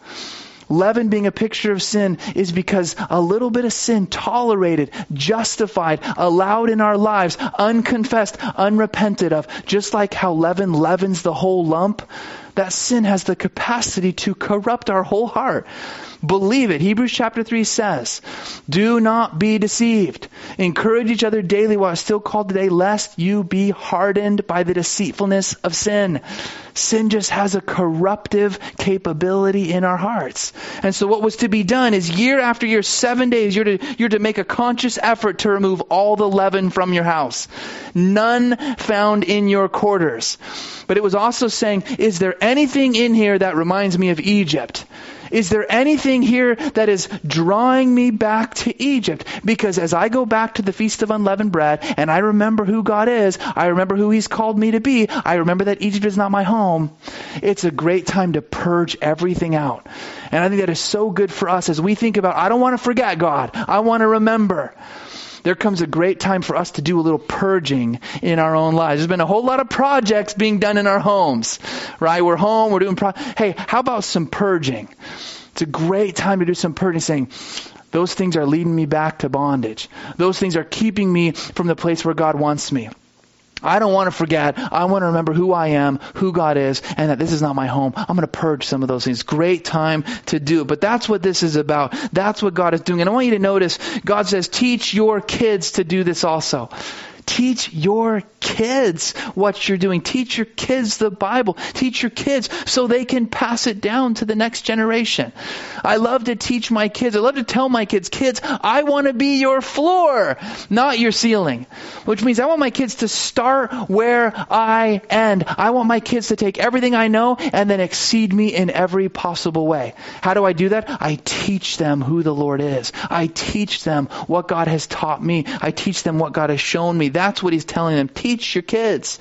Leaven being a picture of sin is because a little bit of sin tolerated, justified, allowed in our lives, unconfessed, unrepented of, just like how leaven leavens the whole lump, that sin has the capacity to corrupt our whole heart. Believe it. Hebrews chapter 3 says, Do not be deceived. Encourage each other daily while it's still called today, lest you be hardened by the deceitfulness of sin. Sin just has a corruptive capability in our hearts. And so what was to be done is year after year, seven days, you're to, you're to make a conscious effort to remove all the leaven from your house. None found in your quarters. But it was also saying, is there anything in here that reminds me of Egypt? Is there anything here that is drawing me back to Egypt? Because as I go back to the Feast of Unleavened Bread and I remember who God is, I remember who He's called me to be, I remember that Egypt is not my home, it's a great time to purge everything out. And I think that is so good for us as we think about, I don't want to forget God, I want to remember there comes a great time for us to do a little purging in our own lives. There's been a whole lot of projects being done in our homes, right? We're home, we're doing, pro- hey, how about some purging? It's a great time to do some purging, saying, those things are leading me back to bondage. Those things are keeping me from the place where God wants me. I don't want to forget. I want to remember who I am, who God is, and that this is not my home. I'm going to purge some of those things. Great time to do. But that's what this is about. That's what God is doing. And I want you to notice God says, teach your kids to do this also. Teach your kids what you're doing. Teach your kids the Bible. Teach your kids so they can pass it down to the next generation. I love to teach my kids. I love to tell my kids, kids, I want to be your floor, not your ceiling. Which means I want my kids to start where I end. I want my kids to take everything I know and then exceed me in every possible way. How do I do that? I teach them who the Lord is. I teach them what God has taught me. I teach them what God has shown me. That's what he's telling them. Teach your kids.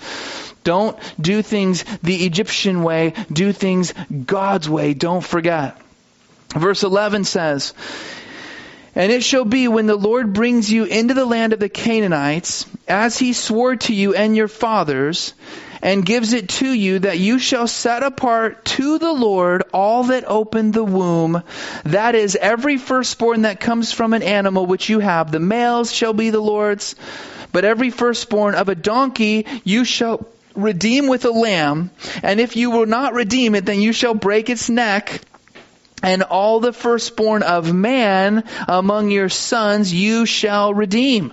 Don't do things the Egyptian way. Do things God's way. Don't forget. Verse 11 says, and it shall be when the Lord brings you into the land of the Canaanites, as he swore to you and your fathers, and gives it to you that you shall set apart to the Lord all that open the womb. That is every firstborn that comes from an animal which you have. The males shall be the Lord's, but every firstborn of a donkey you shall redeem with a lamb, and if you will not redeem it, then you shall break its neck. And all the firstborn of man among your sons you shall redeem.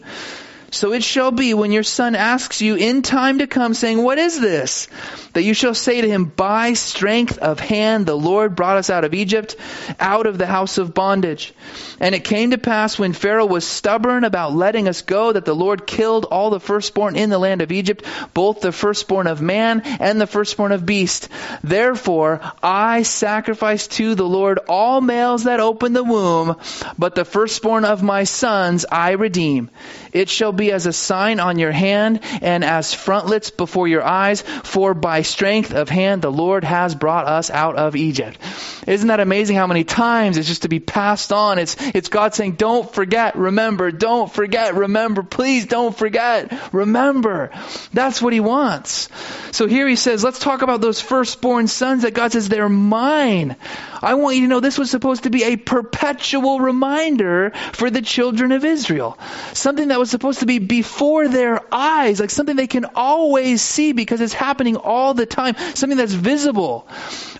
So it shall be when your son asks you in time to come, saying, What is this? That you shall say to him, By strength of hand the Lord brought us out of Egypt, out of the house of bondage. And it came to pass when Pharaoh was stubborn about letting us go, that the Lord killed all the firstborn in the land of Egypt, both the firstborn of man and the firstborn of beast. Therefore I sacrifice to the Lord all males that open the womb, but the firstborn of my sons I redeem. It shall be as a sign on your hand and as frontlets before your eyes, for by strength of hand the Lord has brought us out of Egypt. Isn't that amazing how many times it's just to be passed on? It's, it's God saying, don't forget, remember, don't forget, remember, please don't forget, remember. That's what He wants. So here He says, let's talk about those firstborn sons that God says, they're mine. I want you to know this was supposed to be a perpetual reminder for the children of Israel. Something that was supposed to be before their eyes, like something they can always see because it's happening all the time, something that's visible.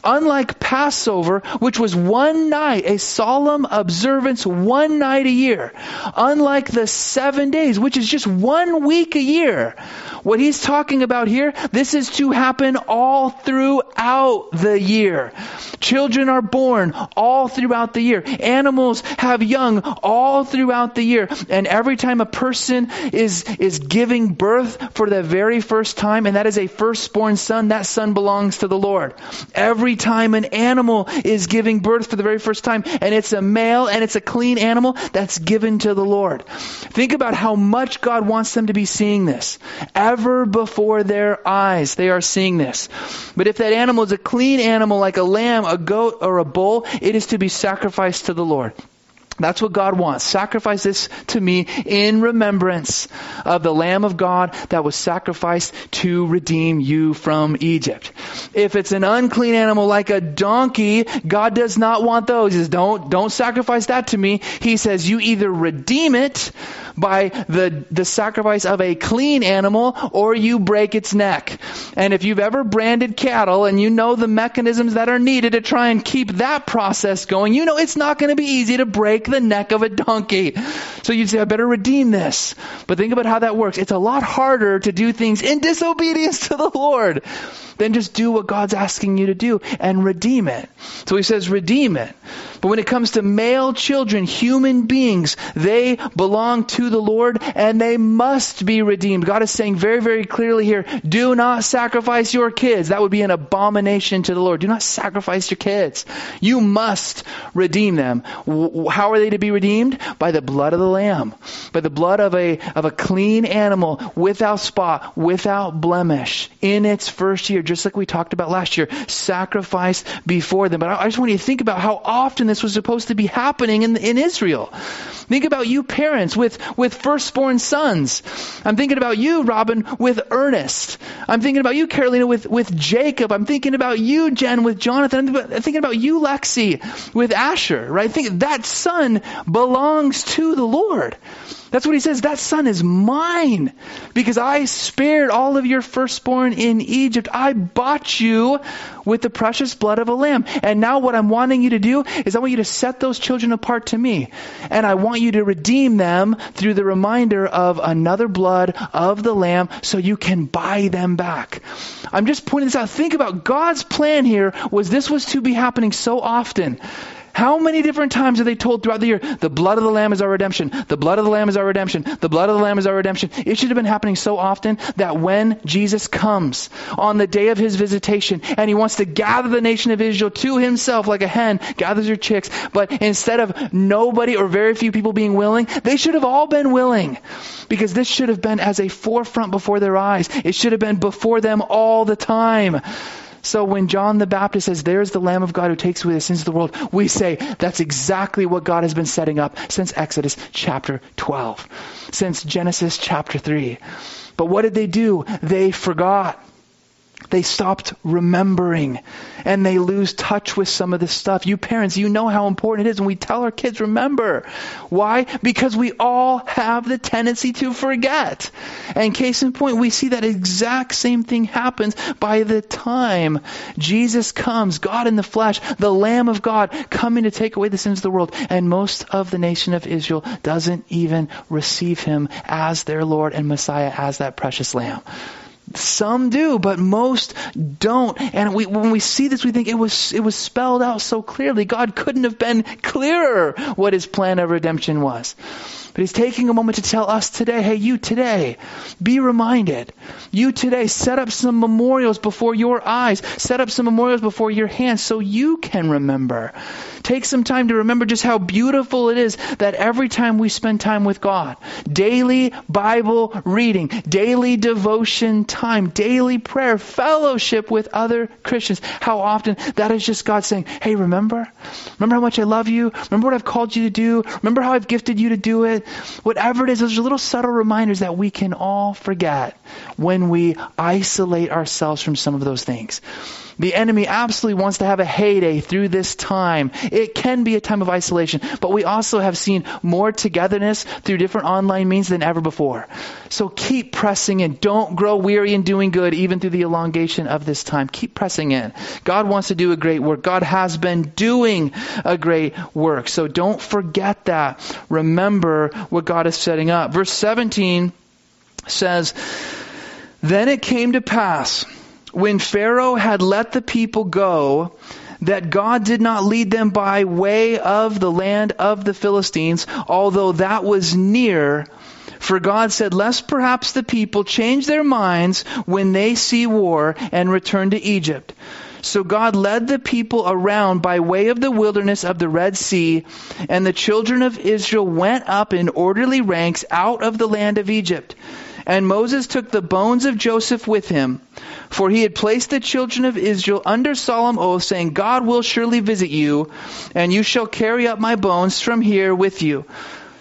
Unlike Passover, which was one night, a solemn observance one night a year. Unlike the seven days, which is just one week a year. What he's talking about here, this is to happen all throughout the year. Children are born all throughout the year. Animals have young all throughout the year. And every time a person is, is giving birth for the very first time, and that is a firstborn son, that son belongs to the Lord. Every time an animal is giving birth for the very first time, and it's a male and it's a clean animal, that's given to the Lord. Think about how much God wants them to be seeing this. Ever before their eyes, they are seeing this. But if that animal is a clean animal like a lamb, a goat, or a bull, it is to be sacrificed to the Lord. That's what God wants. Sacrifice this to me in remembrance of the Lamb of God that was sacrificed to redeem you from Egypt. If it's an unclean animal like a donkey, God does not want those. He says, don't, don't sacrifice that to me. He says, you either redeem it by the, the sacrifice of a clean animal or you break its neck. And if you've ever branded cattle and you know the mechanisms that are needed to try and keep that process going, you know it's not going to be easy to break the neck of a donkey. So you'd say, I better redeem this. But think about how that works. It's a lot harder to do things in disobedience to the Lord than just do what God's asking you to do and redeem it. So he says, redeem it. But when it comes to male children, human beings, they belong to the Lord and they must be redeemed. God is saying very, very clearly here, do not sacrifice your kids. That would be an abomination to the Lord. Do not sacrifice your kids. You must redeem them. How are they to be redeemed? By the blood of the Lamb. By the blood of a, of a clean animal without spot, without blemish in its first year just like we talked about last year, sacrifice before them. But I, just want you to think about how often this was supposed to be happening in, in Israel. Think about you parents with, with firstborn sons. I'm thinking about you, Robin, with Ernest. I'm thinking about you, Carolina, with, with Jacob. I'm thinking about you, Jen, with Jonathan. I'm thinking about you, Lexi, with Asher, right? Think that son belongs to the Lord. That's what he says. That son is mine because I spared all of your firstborn in Egypt. I bought you with the precious blood of a lamb. And now what I'm wanting you to do is I want you to set those children apart to me. And I want you to redeem them through the reminder of another blood of the lamb so you can buy them back. I'm just pointing this out. Think about God's plan here was this was to be happening so often how many different times are they told throughout the year, the blood of the Lamb is our redemption, the blood of the Lamb is our redemption, the blood of the Lamb is our redemption? It should have been happening so often that when Jesus comes on the day of his visitation and he wants to gather the nation of Israel to himself like a hen gathers her chicks, but instead of nobody or very few people being willing, they should have all been willing because this should have been as a forefront before their eyes. It should have been before them all the time. So when John the Baptist says, There's the Lamb of God who takes away the sins of the world, we say that's exactly what God has been setting up since Exodus chapter 12, since Genesis chapter 3. But what did they do? They forgot. They stopped remembering and they lose touch with some of this stuff. You parents, you know how important it is when we tell our kids remember. Why? Because we all have the tendency to forget. And case in point, we see that exact same thing happens by the time Jesus comes, God in the flesh, the Lamb of God coming to take away the sins of the world. And most of the nation of Israel doesn't even receive him as their Lord and Messiah as that precious Lamb. Some do, but most don't. And we, when we see this, we think it was, it was spelled out so clearly. God couldn't have been clearer what his plan of redemption was. But he's taking a moment to tell us today, hey, you today, be reminded. You today, set up some memorials before your eyes. Set up some memorials before your hands so you can remember. Take some time to remember just how beautiful it is that every time we spend time with God, daily Bible reading, daily devotion time, daily prayer, fellowship with other Christians, how often that is just God saying, hey, remember? Remember how much I love you? Remember what I've called you to do? Remember how I've gifted you to do it? Whatever it is, those are little subtle reminders that we can all forget when we isolate ourselves from some of those things. The enemy absolutely wants to have a heyday through this time. It can be a time of isolation, but we also have seen more togetherness through different online means than ever before. So keep pressing in. Don't grow weary in doing good, even through the elongation of this time. Keep pressing in. God wants to do a great work. God has been doing a great work. So don't forget that. Remember what God is setting up. Verse 17 says, Then it came to pass when Pharaoh had let the people go, that God did not lead them by way of the land of the Philistines, although that was near. For God said, Lest perhaps the people change their minds when they see war and return to Egypt. So God led the people around by way of the wilderness of the Red Sea, and the children of Israel went up in orderly ranks out of the land of Egypt. And Moses took the bones of Joseph with him, for he had placed the children of Israel under solemn oath, saying, God will surely visit you, and you shall carry up my bones from here with you.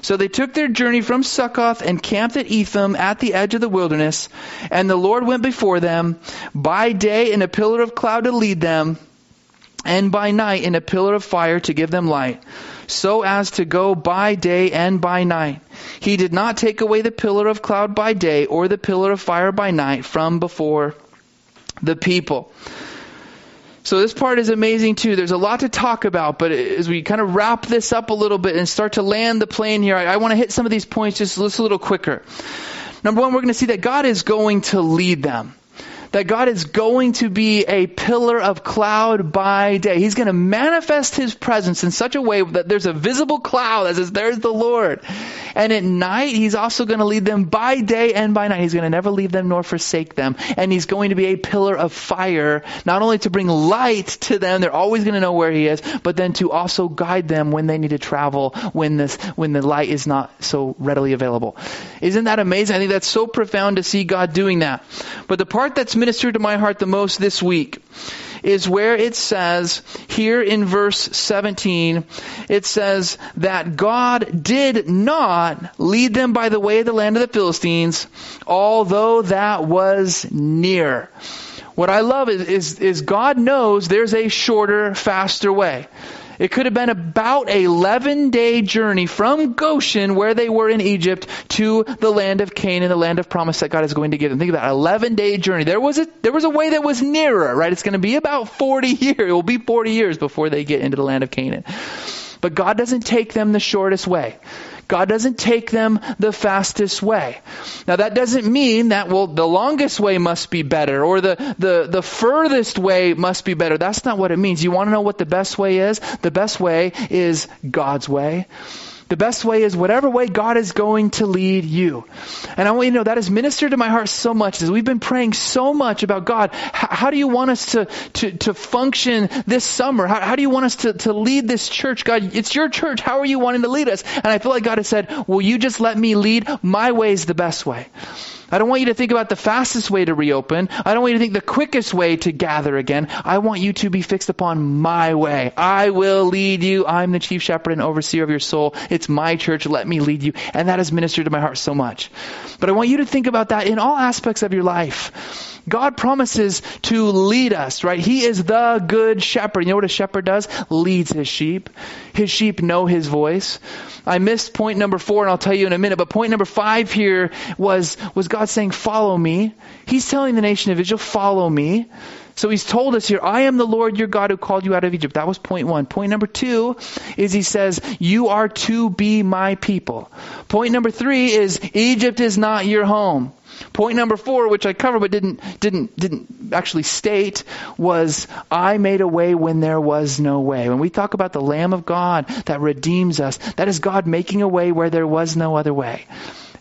So they took their journey from Succoth and camped at Etham at the edge of the wilderness. And the Lord went before them by day in a pillar of cloud to lead them, and by night in a pillar of fire to give them light, so as to go by day and by night. He did not take away the pillar of cloud by day or the pillar of fire by night from before the people. So this part is amazing too. There's a lot to talk about, but as we kind of wrap this up a little bit and start to land the plane here, I, I want to hit some of these points just, just a little quicker. Number one, we're going to see that God is going to lead them that God is going to be a pillar of cloud by day. He's going to manifest his presence in such a way that there's a visible cloud that says, there's the Lord. And at night, he's also going to lead them by day and by night. He's going to never leave them nor forsake them. And he's going to be a pillar of fire, not only to bring light to them, they're always going to know where he is, but then to also guide them when they need to travel when this, when the light is not so readily available. Isn't that amazing? I think that's so profound to see God doing that. But the part that's ministered to my heart the most this week is where it says here in verse 17, it says that God did not lead them by the way of the land of the Philistines, although that was near. What I love is, is, is God knows there's a shorter, faster way. It could have been about a 11 day journey from Goshen, where they were in Egypt, to the land of Canaan, the land of promise that God is going to give them. Think about it, 11 day journey. There was a, there was a way that was nearer, right? It's going to be about 40 years. It will be 40 years before they get into the land of Canaan. But God doesn't take them the shortest way. God doesn't take them the fastest way. Now that doesn't mean that, well, the longest way must be better or the, the, the furthest way must be better. That's not what it means. You want to know what the best way is? The best way is God's way. The best way is whatever way God is going to lead you. And I want you to know that has ministered to my heart so much as we've been praying so much about God. How, do you want us to, to, to function this summer? How, how do you want us to, to lead this church? God, it's your church. How are you wanting to lead us? And I feel like God has said, will you just let me lead? My way is the best way. I don't want you to think about the fastest way to reopen. I don't want you to think the quickest way to gather again. I want you to be fixed upon my way. I will lead you. I'm the chief shepherd and overseer of your soul. It's my church. Let me lead you. And that has ministered to my heart so much. But I want you to think about that in all aspects of your life. God promises to lead us, right? He is the good shepherd. You know what a shepherd does? Leads his sheep. His sheep know his voice. I missed point number four, and I'll tell you in a minute, but point number five here was, was God saying, follow me. He's telling the nation of Israel, follow me. So he's told us here, I am the Lord your God who called you out of Egypt. That was point one. Point number two is he says, you are to be my people. Point number three is Egypt is not your home. Point number four, which I covered but didn't, didn't, didn't actually state, was I made a way when there was no way. When we talk about the Lamb of God that redeems us, that is God making a way where there was no other way.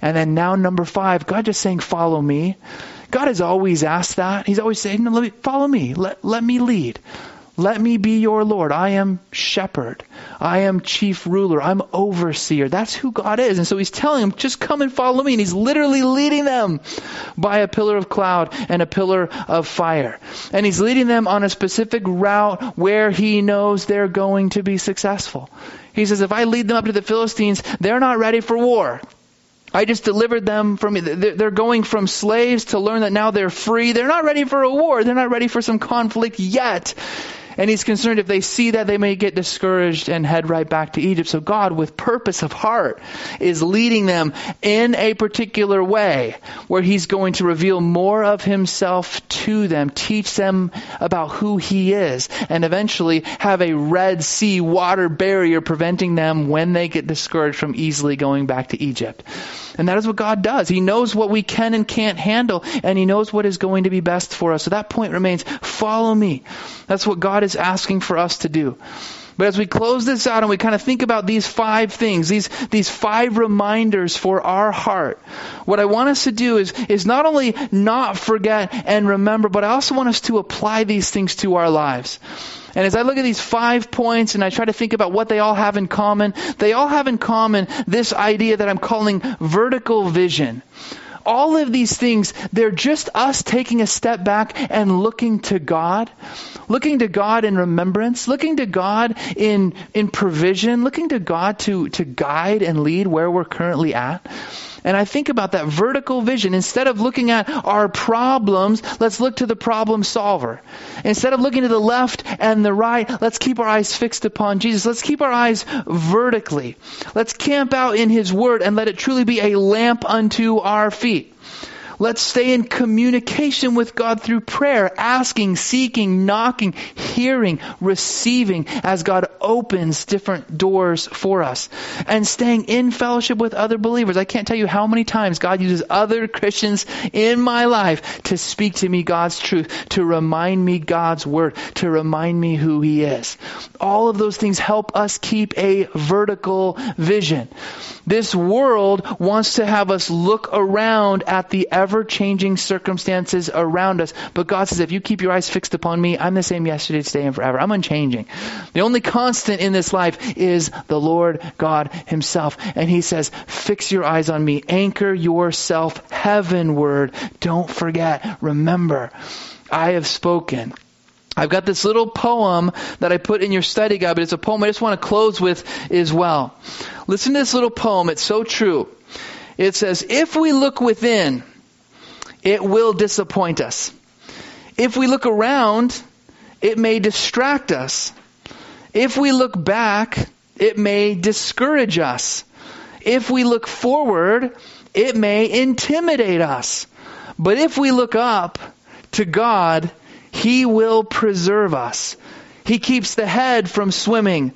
And then now number five, God just saying, follow me. God has always asked that. He's always saying, no, me, follow me. Let, let me lead. Let me be your Lord. I am shepherd. I am chief ruler. I'm overseer. That's who God is. And so he's telling them, just come and follow me. And he's literally leading them by a pillar of cloud and a pillar of fire. And he's leading them on a specific route where he knows they're going to be successful. He says, if I lead them up to the Philistines, they're not ready for war. I just delivered them from, they're going from slaves to learn that now they're free. They're not ready for a war. They're not ready for some conflict yet. And he's concerned if they see that, they may get discouraged and head right back to Egypt. So God, with purpose of heart, is leading them in a particular way where he's going to reveal more of himself to them, teach them about who he is, and eventually have a Red Sea water barrier preventing them when they get discouraged from easily going back to Egypt. And that is what God does. He knows what we can and can't handle, and He knows what is going to be best for us. So that point remains follow me. That's what God is asking for us to do. But as we close this out and we kind of think about these five things, these, these five reminders for our heart, what I want us to do is, is not only not forget and remember, but I also want us to apply these things to our lives. And as I look at these five points and I try to think about what they all have in common, they all have in common this idea that I'm calling vertical vision. All of these things, they're just us taking a step back and looking to God, looking to God in remembrance, looking to God in, in provision, looking to God to, to guide and lead where we're currently at. And I think about that vertical vision. Instead of looking at our problems, let's look to the problem solver. Instead of looking to the left and the right, let's keep our eyes fixed upon Jesus. Let's keep our eyes vertically. Let's camp out in His Word and let it truly be a lamp unto our feet. Let's stay in communication with God through prayer, asking, seeking, knocking, hearing, receiving as God opens different doors for us. And staying in fellowship with other believers. I can't tell you how many times God uses other Christians in my life to speak to me God's truth, to remind me God's word, to remind me who He is. All of those things help us keep a vertical vision. This world wants to have us look around at the ever changing circumstances around us. But God says, if you keep your eyes fixed upon me, I'm the same yesterday, today, and forever. I'm unchanging. The only constant in this life is the Lord God Himself. And He says, fix your eyes on me. Anchor yourself heavenward. Don't forget. Remember, I have spoken. I've got this little poem that I put in your study guide, but it's a poem I just want to close with as well. Listen to this little poem. It's so true. It says, if we look within, it will disappoint us. If we look around, it may distract us. If we look back, it may discourage us. If we look forward, it may intimidate us. But if we look up to God, He will preserve us. He keeps the head from swimming,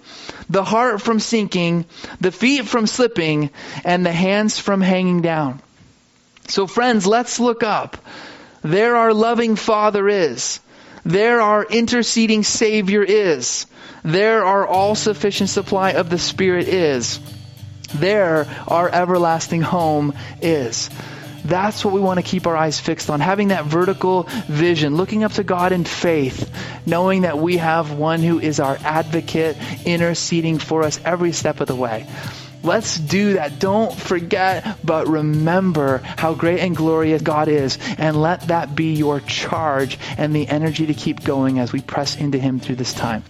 the heart from sinking, the feet from slipping, and the hands from hanging down. So, friends, let's look up. There our loving Father is. There our interceding Savior is. There our all sufficient supply of the Spirit is. There our everlasting home is. That's what we want to keep our eyes fixed on. Having that vertical vision, looking up to God in faith, knowing that we have one who is our advocate, interceding for us every step of the way. Let's do that. Don't forget, but remember how great and glorious God is, and let that be your charge and the energy to keep going as we press into Him through this time.